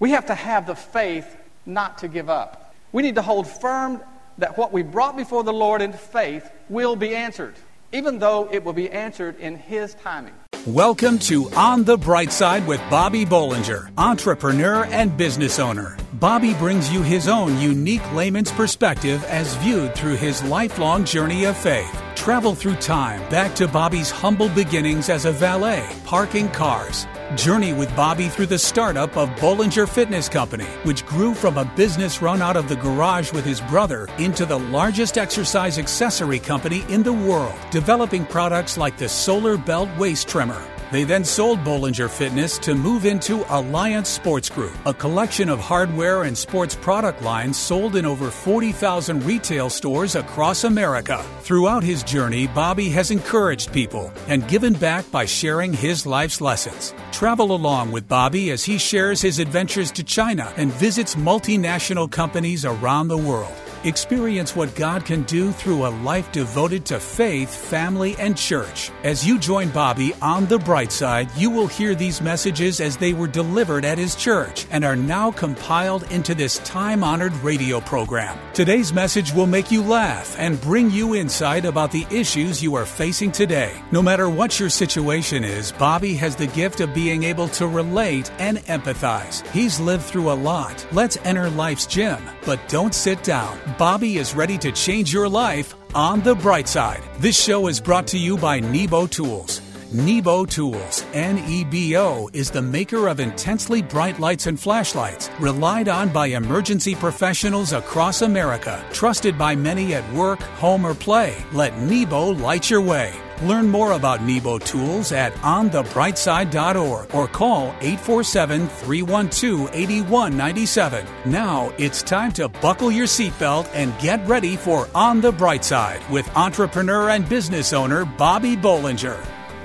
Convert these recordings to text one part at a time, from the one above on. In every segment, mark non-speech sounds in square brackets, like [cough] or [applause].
We have to have the faith not to give up. We need to hold firm that what we brought before the Lord in faith will be answered, even though it will be answered in His timing. Welcome to On the Bright Side with Bobby Bollinger, entrepreneur and business owner. Bobby brings you his own unique layman's perspective as viewed through his lifelong journey of faith. Travel through time back to Bobby's humble beginnings as a valet, parking cars. Journey with Bobby through the startup of Bollinger Fitness Company, which grew from a business run out of the garage with his brother into the largest exercise accessory company in the world, developing products like the Solar Belt Waist Trimmer they then sold Bollinger Fitness to move into Alliance Sports Group, a collection of hardware and sports product lines sold in over 40,000 retail stores across America. Throughout his journey, Bobby has encouraged people and given back by sharing his life's lessons. Travel along with Bobby as he shares his adventures to China and visits multinational companies around the world. Experience what God can do through a life devoted to faith, family, and church. As you join Bobby on the bright side, you will hear these messages as they were delivered at his church and are now compiled into this time honored radio program. Today's message will make you laugh and bring you insight about the issues you are facing today. No matter what your situation is, Bobby has the gift of being able to relate and empathize. He's lived through a lot. Let's enter life's gym, but don't sit down. Bobby is ready to change your life on the bright side. This show is brought to you by Nebo Tools. Nebo Tools, N E B O, is the maker of intensely bright lights and flashlights, relied on by emergency professionals across America, trusted by many at work, home, or play. Let Nebo light your way. Learn more about Nebo tools at onthebrightside.org or call 847 312 8197. Now it's time to buckle your seatbelt and get ready for On the Bright Side with entrepreneur and business owner Bobby Bollinger.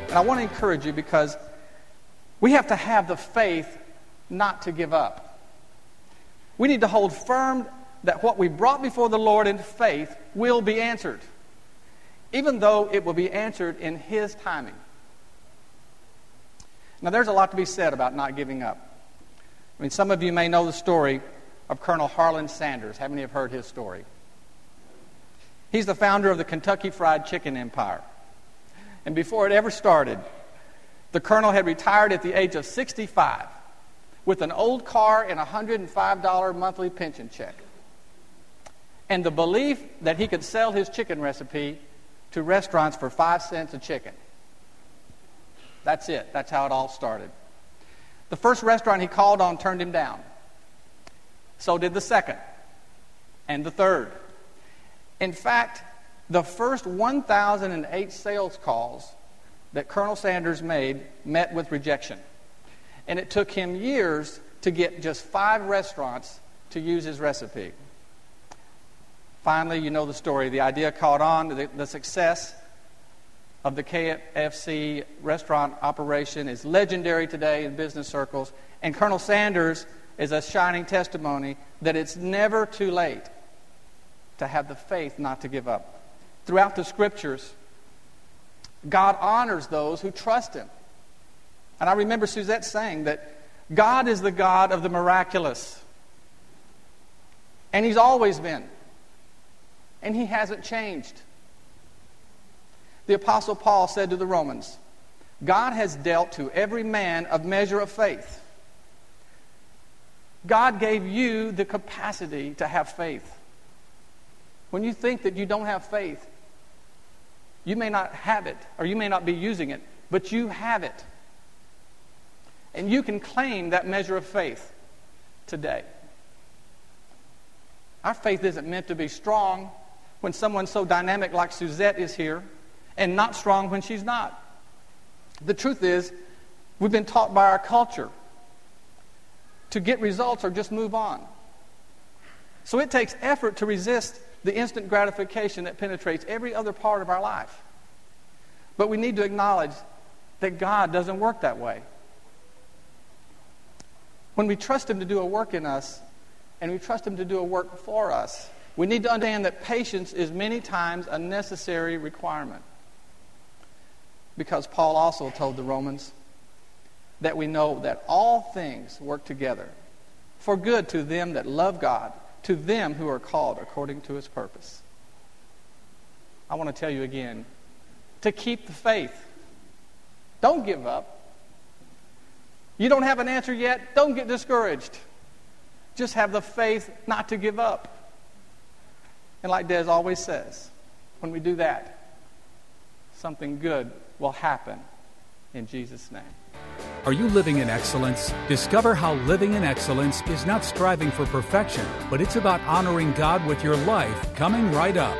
And I want to encourage you because we have to have the faith not to give up. We need to hold firm that what we brought before the Lord in faith will be answered even though it will be answered in His timing. Now, there's a lot to be said about not giving up. I mean, some of you may know the story of Colonel Harlan Sanders. How many have heard his story? He's the founder of the Kentucky Fried Chicken Empire. And before it ever started, the colonel had retired at the age of 65 with an old car and a $105 monthly pension check. And the belief that he could sell his chicken recipe to restaurants for five cents a chicken. That's it. That's how it all started. The first restaurant he called on turned him down. So did the second and the third. In fact, the first 1,008 sales calls that Colonel Sanders made met with rejection. And it took him years to get just five restaurants to use his recipe. Finally, you know the story. The idea caught on, the, the success of the KFC restaurant operation is legendary today in business circles. And Colonel Sanders is a shining testimony that it's never too late to have the faith not to give up. Throughout the scriptures, God honors those who trust Him. And I remember Suzette saying that God is the God of the miraculous. And He's always been and he hasn't changed. The Apostle Paul said to the Romans, God has dealt to every man a measure of faith. God gave you the capacity to have faith. When you think that you don't have faith, you may not have it, or you may not be using it, but you have it. And you can claim that measure of faith today. Our faith isn't meant to be strong, when someone so dynamic like Suzette is here and not strong when she's not. The truth is, we've been taught by our culture to get results or just move on. So it takes effort to resist the instant gratification that penetrates every other part of our life. But we need to acknowledge that God doesn't work that way. When we trust Him to do a work in us, and we trust Him to do a work for us, we need to understand that patience is many times a necessary requirement. Because Paul also told the Romans that we know that all things work together for good to them that love God, to them who are called according to his purpose. I want to tell you again to keep the faith. Don't give up. You don't have an answer yet, don't get discouraged. Just have the faith not to give up. And like Des always says, when we do that, something good will happen in Jesus' name. Are you living in excellence? Discover how living in excellence is not striving for perfection, but it's about honoring God with your life coming right up.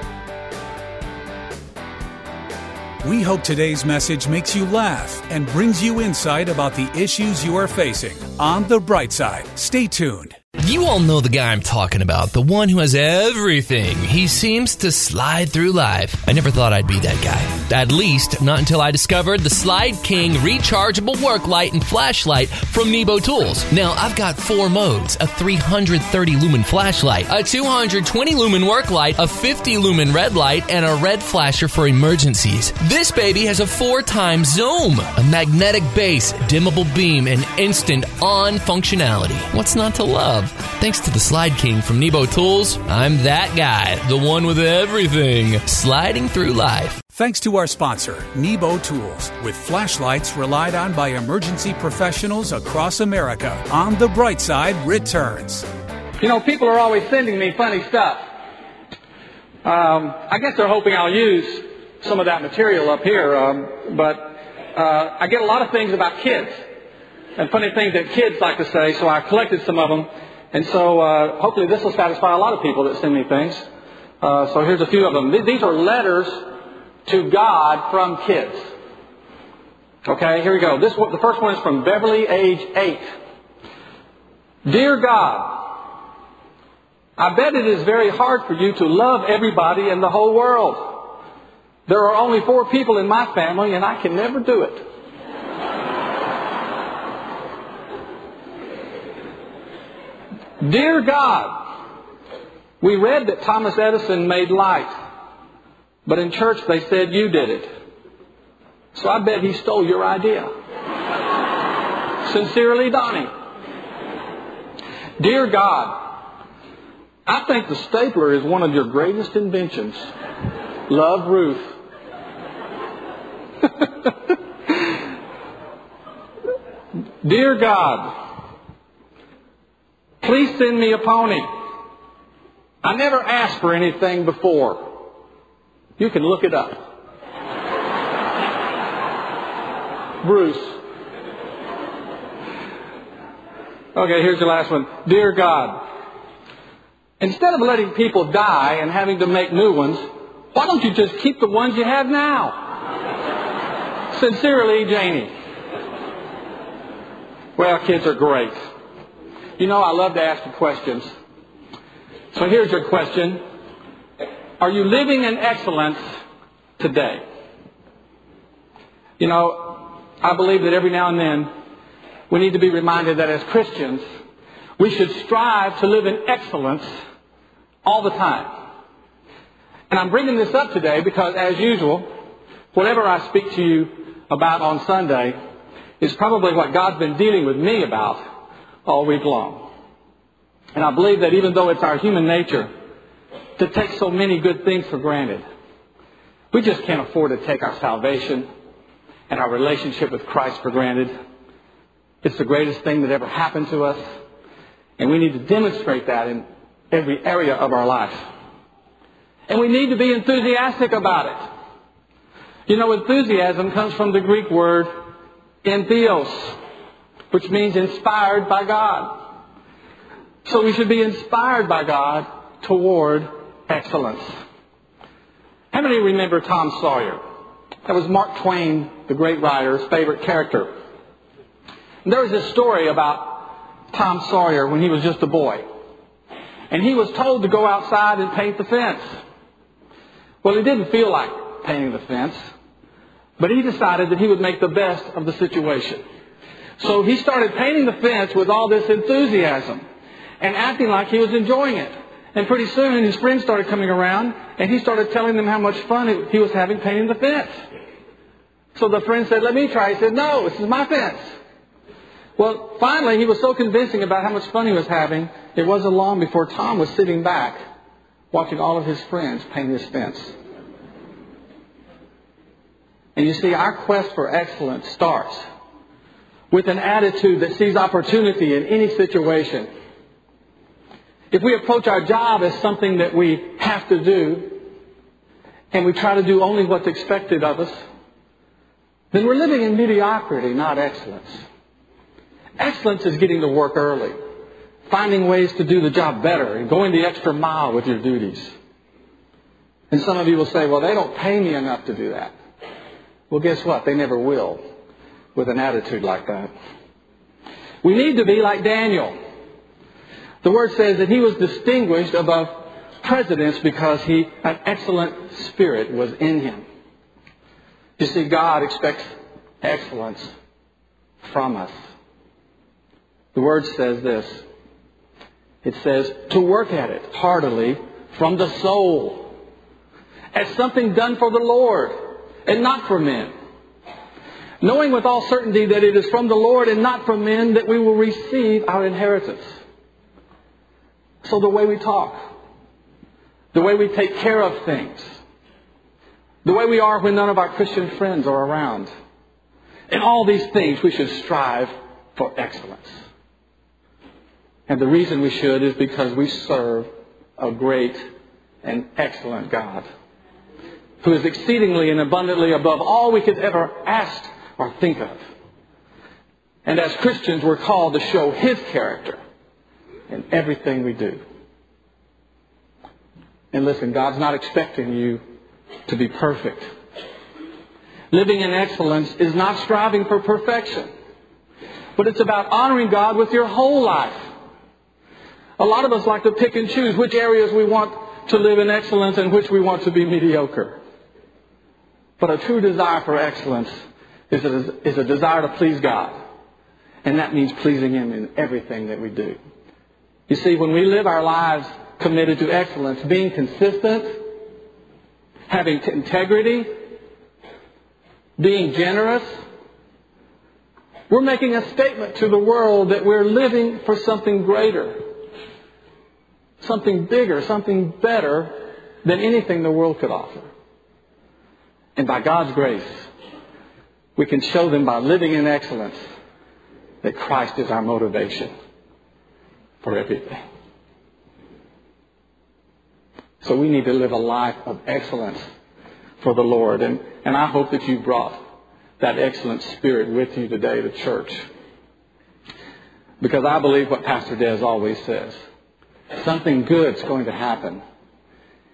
We hope today's message makes you laugh and brings you insight about the issues you are facing. On the bright side, stay tuned. You all know the guy I'm talking about, the one who has everything. He seems to slide through life. I never thought I'd be that guy. At least, not until I discovered the Slyde King rechargeable work light and flashlight from Nebo Tools. Now, I've got four modes a 330 lumen flashlight, a 220 lumen work light, a 50 lumen red light, and a red flasher for emergencies. This baby has a four time zoom, a magnetic base, dimmable beam, and instant on functionality. What's not to love? Thanks to the Slyde King from Nebo Tools, I'm that guy, the one with everything, sliding through life. Thanks to our sponsor, Nebo Tools, with flashlights relied on by emergency professionals across America. On the bright side returns. You know, people are always sending me funny stuff. Um, I guess they're hoping I'll use some of that material up here, um, but uh, I get a lot of things about kids and funny things that kids like to say, so I collected some of them. And so uh, hopefully this will satisfy a lot of people that send me things. Uh, so here's a few of them. These are letters to God from kids. Okay, here we go. This the first one is from Beverly, age eight. Dear God, I bet it is very hard for you to love everybody in the whole world. There are only four people in my family, and I can never do it. Dear God, we read that Thomas Edison made light, but in church they said you did it. So I bet he stole your idea. Sincerely, Donnie. Dear God, I think the stapler is one of your greatest inventions. Love, Ruth. [laughs] Dear God, Please send me a pony. I never asked for anything before. You can look it up. [laughs] Bruce. Okay, here's the last one. Dear God, instead of letting people die and having to make new ones, why don't you just keep the ones you have now? Sincerely, Janie. Well, kids are great. You know, I love to ask you questions. So here's your question Are you living in excellence today? You know, I believe that every now and then we need to be reminded that as Christians, we should strive to live in excellence all the time. And I'm bringing this up today because, as usual, whatever I speak to you about on Sunday is probably what God's been dealing with me about all week long. And I believe that even though it's our human nature to take so many good things for granted, we just can't afford to take our salvation and our relationship with Christ for granted. It's the greatest thing that ever happened to us. And we need to demonstrate that in every area of our life. And we need to be enthusiastic about it. You know, enthusiasm comes from the Greek word entheos, which means inspired by God. So we should be inspired by God toward excellence. How many remember Tom Sawyer? That was Mark Twain, the great writer's favorite character. And there was this story about Tom Sawyer when he was just a boy. And he was told to go outside and paint the fence. Well, he didn't feel like painting the fence, but he decided that he would make the best of the situation. So he started painting the fence with all this enthusiasm and acting like he was enjoying it. And pretty soon his friends started coming around and he started telling them how much fun he was having painting the fence. So the friend said, let me try. He said, no, this is my fence. Well, finally, he was so convincing about how much fun he was having, it wasn't long before Tom was sitting back, watching all of his friends paint his fence. And you see, our quest for excellence starts with an attitude that sees opportunity in any situation. If we approach our job as something that we have to do, and we try to do only what's expected of us, then we're living in mediocrity, not excellence. Excellence is getting to work early, finding ways to do the job better, and going the extra mile with your duties. And some of you will say, well, they don't pay me enough to do that. Well, guess what? They never will with an attitude like that. We need to be like Daniel. The word says that he was distinguished above presidents because he, an excellent spirit was in him. You see, God expects excellence from us. The word says this. It says to work at it heartily from the soul as something done for the Lord and not for men. Knowing with all certainty that it is from the Lord and not from men that we will receive our inheritance. So the way we talk, the way we take care of things, the way we are when none of our Christian friends are around. In all these things, we should strive for excellence. And the reason we should is because we serve a great and excellent God who is exceedingly and abundantly above all we could ever ask or think of. And as Christians, we're called to show His character in everything we do. And listen, God's not expecting you to be perfect. Living in excellence is not striving for perfection, but it's about honoring God with your whole life. A lot of us like to pick and choose which areas we want to live in excellence and which we want to be mediocre. But a true desire for excellence is a, is a desire to please God. And that means pleasing Him in everything that we do. You see, when we live our lives committed to excellence, being consistent, having integrity, being generous, we're making a statement to the world that we're living for something greater, something bigger, something better than anything the world could offer. And by God's grace, we can show them by living in excellence that Christ is our motivation for everything. So we need to live a life of excellence for the Lord. And, and I hope that you brought that excellent spirit with you today to church. Because I believe what Pastor Des always says. Something good's going to happen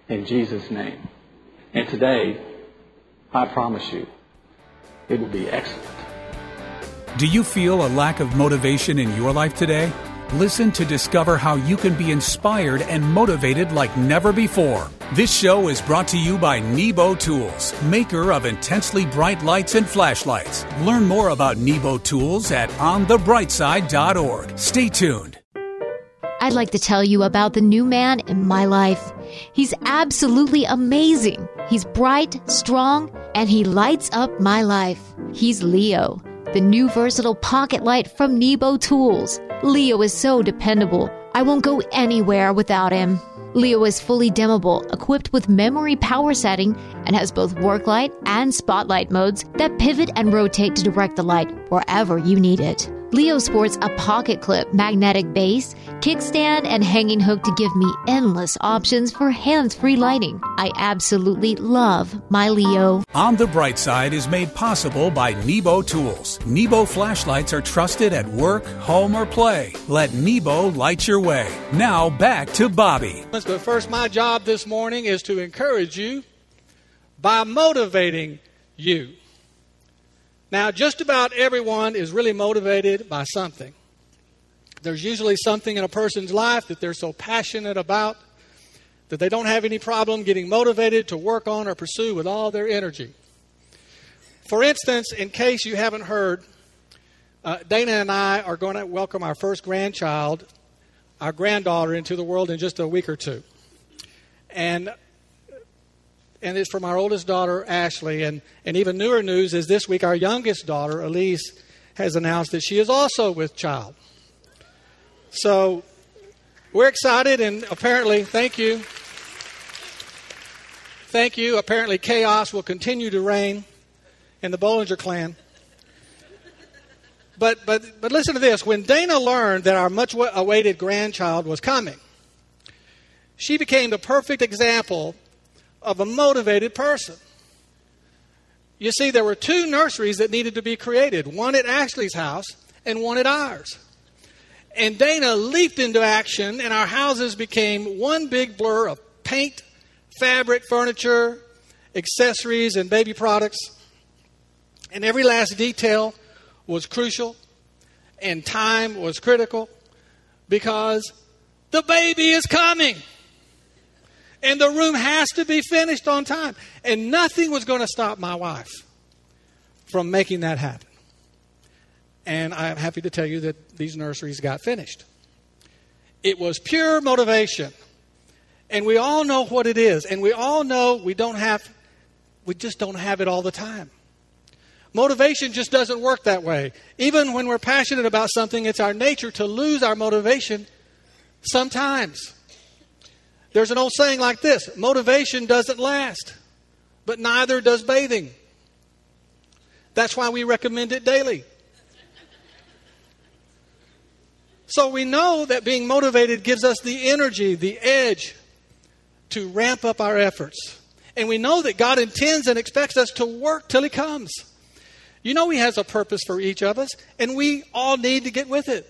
in Jesus' name. And today, I promise you, it will be excellent. Do you feel a lack of motivation in your life today? Listen to discover how you can be inspired and motivated like never before. This show is brought to you by Nebo Tools, maker of intensely bright lights and flashlights. Learn more about Nebo Tools at onthebrightside.org. Stay tuned. I'd like to tell you about the new man in my life. He's absolutely amazing. He's bright, strong, and he lights up my life. He's Leo, the new versatile pocket light from Nebo Tools. Leo is so dependable. I won't go anywhere without him. Leo is fully dimmable, equipped with memory power setting, and has both work light and spotlight modes that pivot and rotate to direct the light wherever you need it. Leo sports a pocket clip, magnetic base, kickstand, and hanging hook to give me endless options for hands free lighting. I absolutely love my Leo. On the Bright Side is made possible by Nebo Tools. Nebo flashlights are trusted at work, home, or play. Let Nebo light your way. Now back to Bobby. But first, my job this morning is to encourage you by motivating you. Now, just about everyone is really motivated by something. There's usually something in a person's life that they're so passionate about that they don't have any problem getting motivated to work on or pursue with all their energy. For instance, in case you haven't heard, uh, Dana and I are going to welcome our first grandchild, our granddaughter, into the world in just a week or two. And and it's from our oldest daughter, Ashley. And, and even newer news is this week, our youngest daughter, Elise, has announced that she is also with child. So we're excited, and apparently, thank you. Thank you. Apparently, chaos will continue to reign in the Bollinger clan. But, but, but listen to this. When Dana learned that our much awaited grandchild was coming, she became the perfect example of a motivated person. You see, there were two nurseries that needed to be created one at Ashley's house and one at ours. And Dana leaped into action, and our houses became one big blur of paint, fabric, furniture, accessories, and baby products. And every last detail was crucial, and time was critical because the baby is coming. And the room has to be finished on time. And nothing was going to stop my wife from making that happen. And I'm happy to tell you that these nurseries got finished. It was pure motivation. And we all know what it is. And we all know we don't have, we just don't have it all the time. Motivation just doesn't work that way. Even when we're passionate about something, it's our nature to lose our motivation sometimes. There's an old saying like this motivation doesn't last, but neither does bathing. That's why we recommend it daily. So we know that being motivated gives us the energy, the edge to ramp up our efforts. And we know that God intends and expects us to work till He comes. You know, He has a purpose for each of us, and we all need to get with it.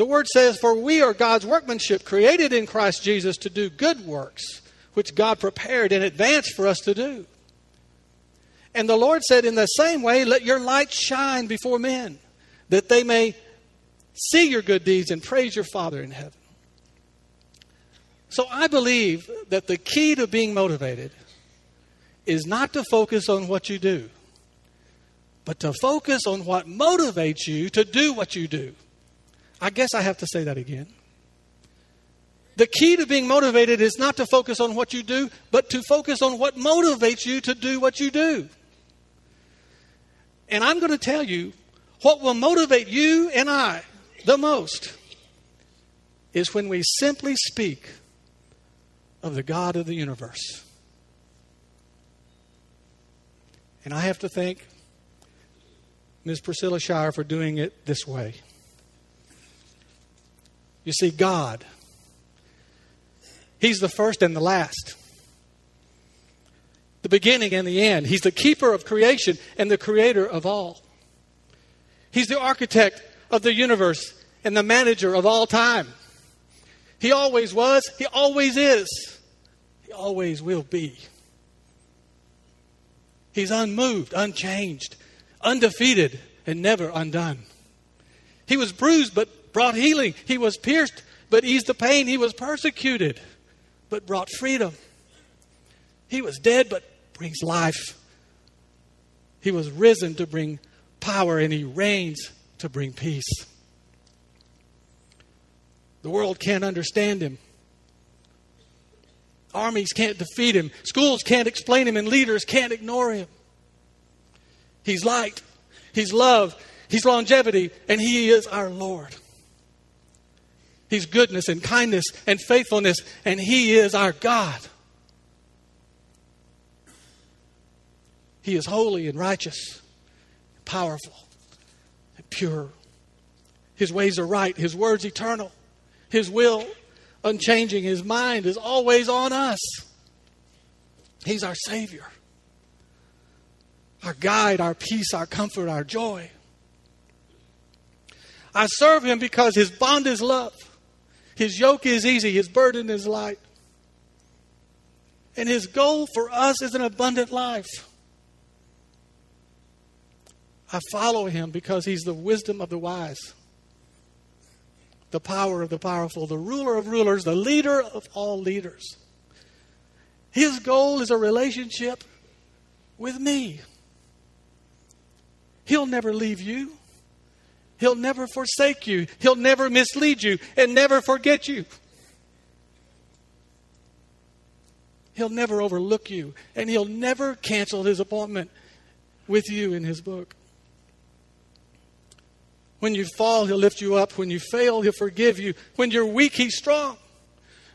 The word says, For we are God's workmanship, created in Christ Jesus to do good works, which God prepared in advance for us to do. And the Lord said, In the same way, let your light shine before men, that they may see your good deeds and praise your Father in heaven. So I believe that the key to being motivated is not to focus on what you do, but to focus on what motivates you to do what you do. I guess I have to say that again. The key to being motivated is not to focus on what you do, but to focus on what motivates you to do what you do. And I'm going to tell you what will motivate you and I the most is when we simply speak of the God of the universe. And I have to thank Ms. Priscilla Shirer for doing it this way. You see, God, He's the first and the last, the beginning and the end. He's the keeper of creation and the creator of all. He's the architect of the universe and the manager of all time. He always was, He always is, He always will be. He's unmoved, unchanged, undefeated, and never undone. He was bruised but brought healing. He was pierced but eased the pain. He was persecuted but brought freedom. He was dead but brings life. He was risen to bring power and he reigns to bring peace. The world can't understand him. Armies can't defeat him. Schools can't explain him, and leaders can't ignore him. He's light, He's love, He's longevity, and He is our Lord. He's goodness and kindness and faithfulness, and He is our God. He is holy and righteous, powerful and pure. His ways are right, His words eternal. His will unchanging. His mind is always on us. He's our Savior, our guide, our peace, our comfort, our joy. I serve Him because His bond is love. His yoke is easy, His burden is light. And His goal for us is an abundant life. I follow Him because He's the wisdom of the wise the power of the powerful, the ruler of rulers, the leader of all leaders. His goal is a relationship with me. He'll never leave you. He'll never forsake you. He'll never mislead you and never forget you. He'll never overlook you, and he'll never cancel his appointment with you in his book. When you fall, He'll lift you up. When you fail, He'll forgive you. When you're weak, He's strong.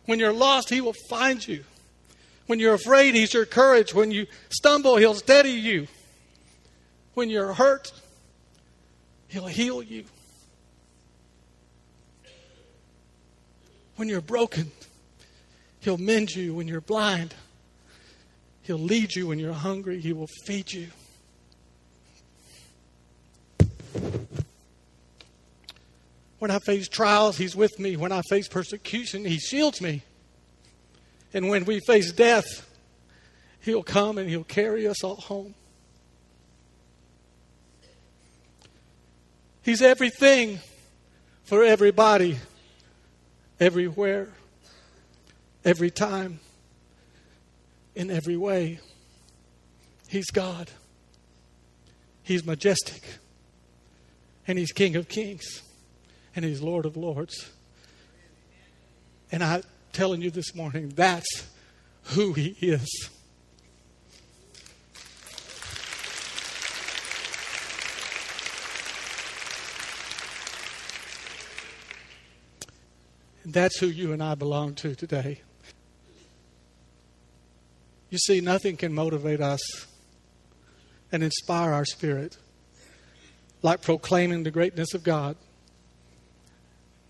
When you're lost, He will find you. When you're afraid, He's your courage. When you stumble, He'll steady you. When you're hurt, He'll heal you. When you're broken, He'll mend you. When you're blind, He'll lead you. When you're hungry, He will feed you. When I face trials, He's with me. When I face persecution, He shields me. And when we face death, He'll come and He'll carry us all home. He's everything for everybody, everywhere, every time, in every way. He's God. He's majestic. And He's King of kings. And He's Lord of lords. And I'm telling you this morning, that's who He is. That's who you and I belong to today. You see, nothing can motivate us and inspire our spirit like proclaiming the greatness of God.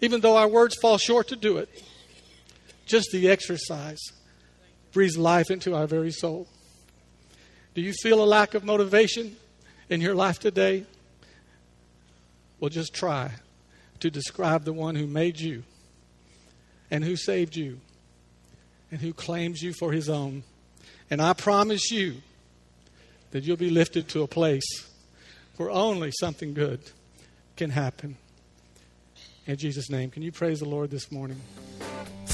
Even though our words fall short to do it, just the exercise breathes life into our very soul. Do you feel a lack of motivation in your life today? Well, just try to describe the one who made you and who saved you and who claims you for his own. And I promise you that you'll be lifted to a place where only something good can happen. In Jesus' name, can you praise the Lord this morning?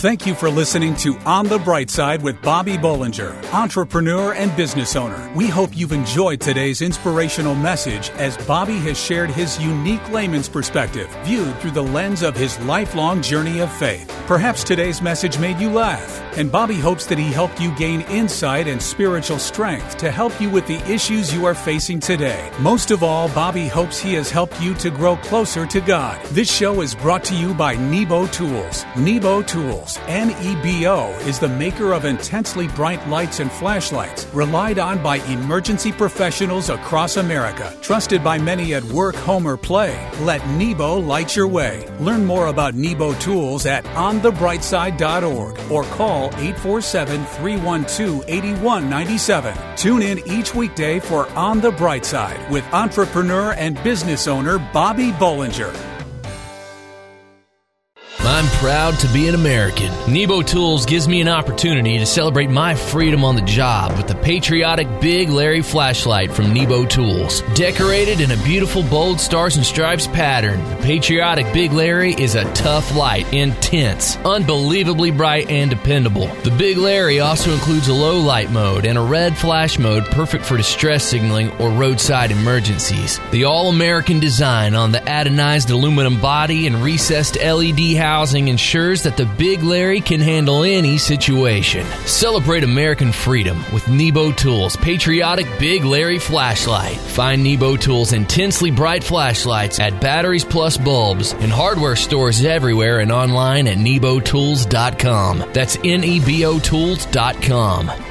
Thank you for listening to On the Bright Side with Bobby Bollinger, entrepreneur and business owner. We hope you've enjoyed today's inspirational message as Bobby has shared his unique layman's perspective, viewed through the lens of his lifelong journey of faith. Perhaps today's message made you laugh, and Bobby hopes that he helped you gain insight and spiritual strength to help you with the issues you are facing today. Most of all, Bobby hopes he has helped you to grow closer to God. This show is brought to you by Nebo Tools. Nebo Tools, NEBO, is the maker of intensely bright lights and flashlights, relied on by emergency professionals across America, trusted by many at work, home, or play. Let Nebo light your way. Learn more about Nebo Tools at onthebrightside.org or call 847 312 8197. Tune in each weekday for On the Bright Side with entrepreneur and business owner Bobby Bollinger. I'm proud to be an American. Nebo Tools gives me an opportunity to celebrate my freedom on the job with the patriotic Big Larry flashlight from Nebo Tools. Decorated in a beautiful bold stars and stripes pattern, the patriotic Big Larry is a tough light, intense, unbelievably bright, and dependable. The Big Larry also includes a low light mode and a red flash mode perfect for distress signaling or roadside emergencies. The all American design on the anodized aluminum body and recessed LED housing ensures that the Big Larry can handle any situation. Celebrate American freedom with Nebo Tools Patriotic Big Larry Flashlight. Find Nebo Tools intensely bright flashlights at Batteries Plus Bulbs in hardware stores everywhere and online at nebotools.com. That's N E B O Tools.com.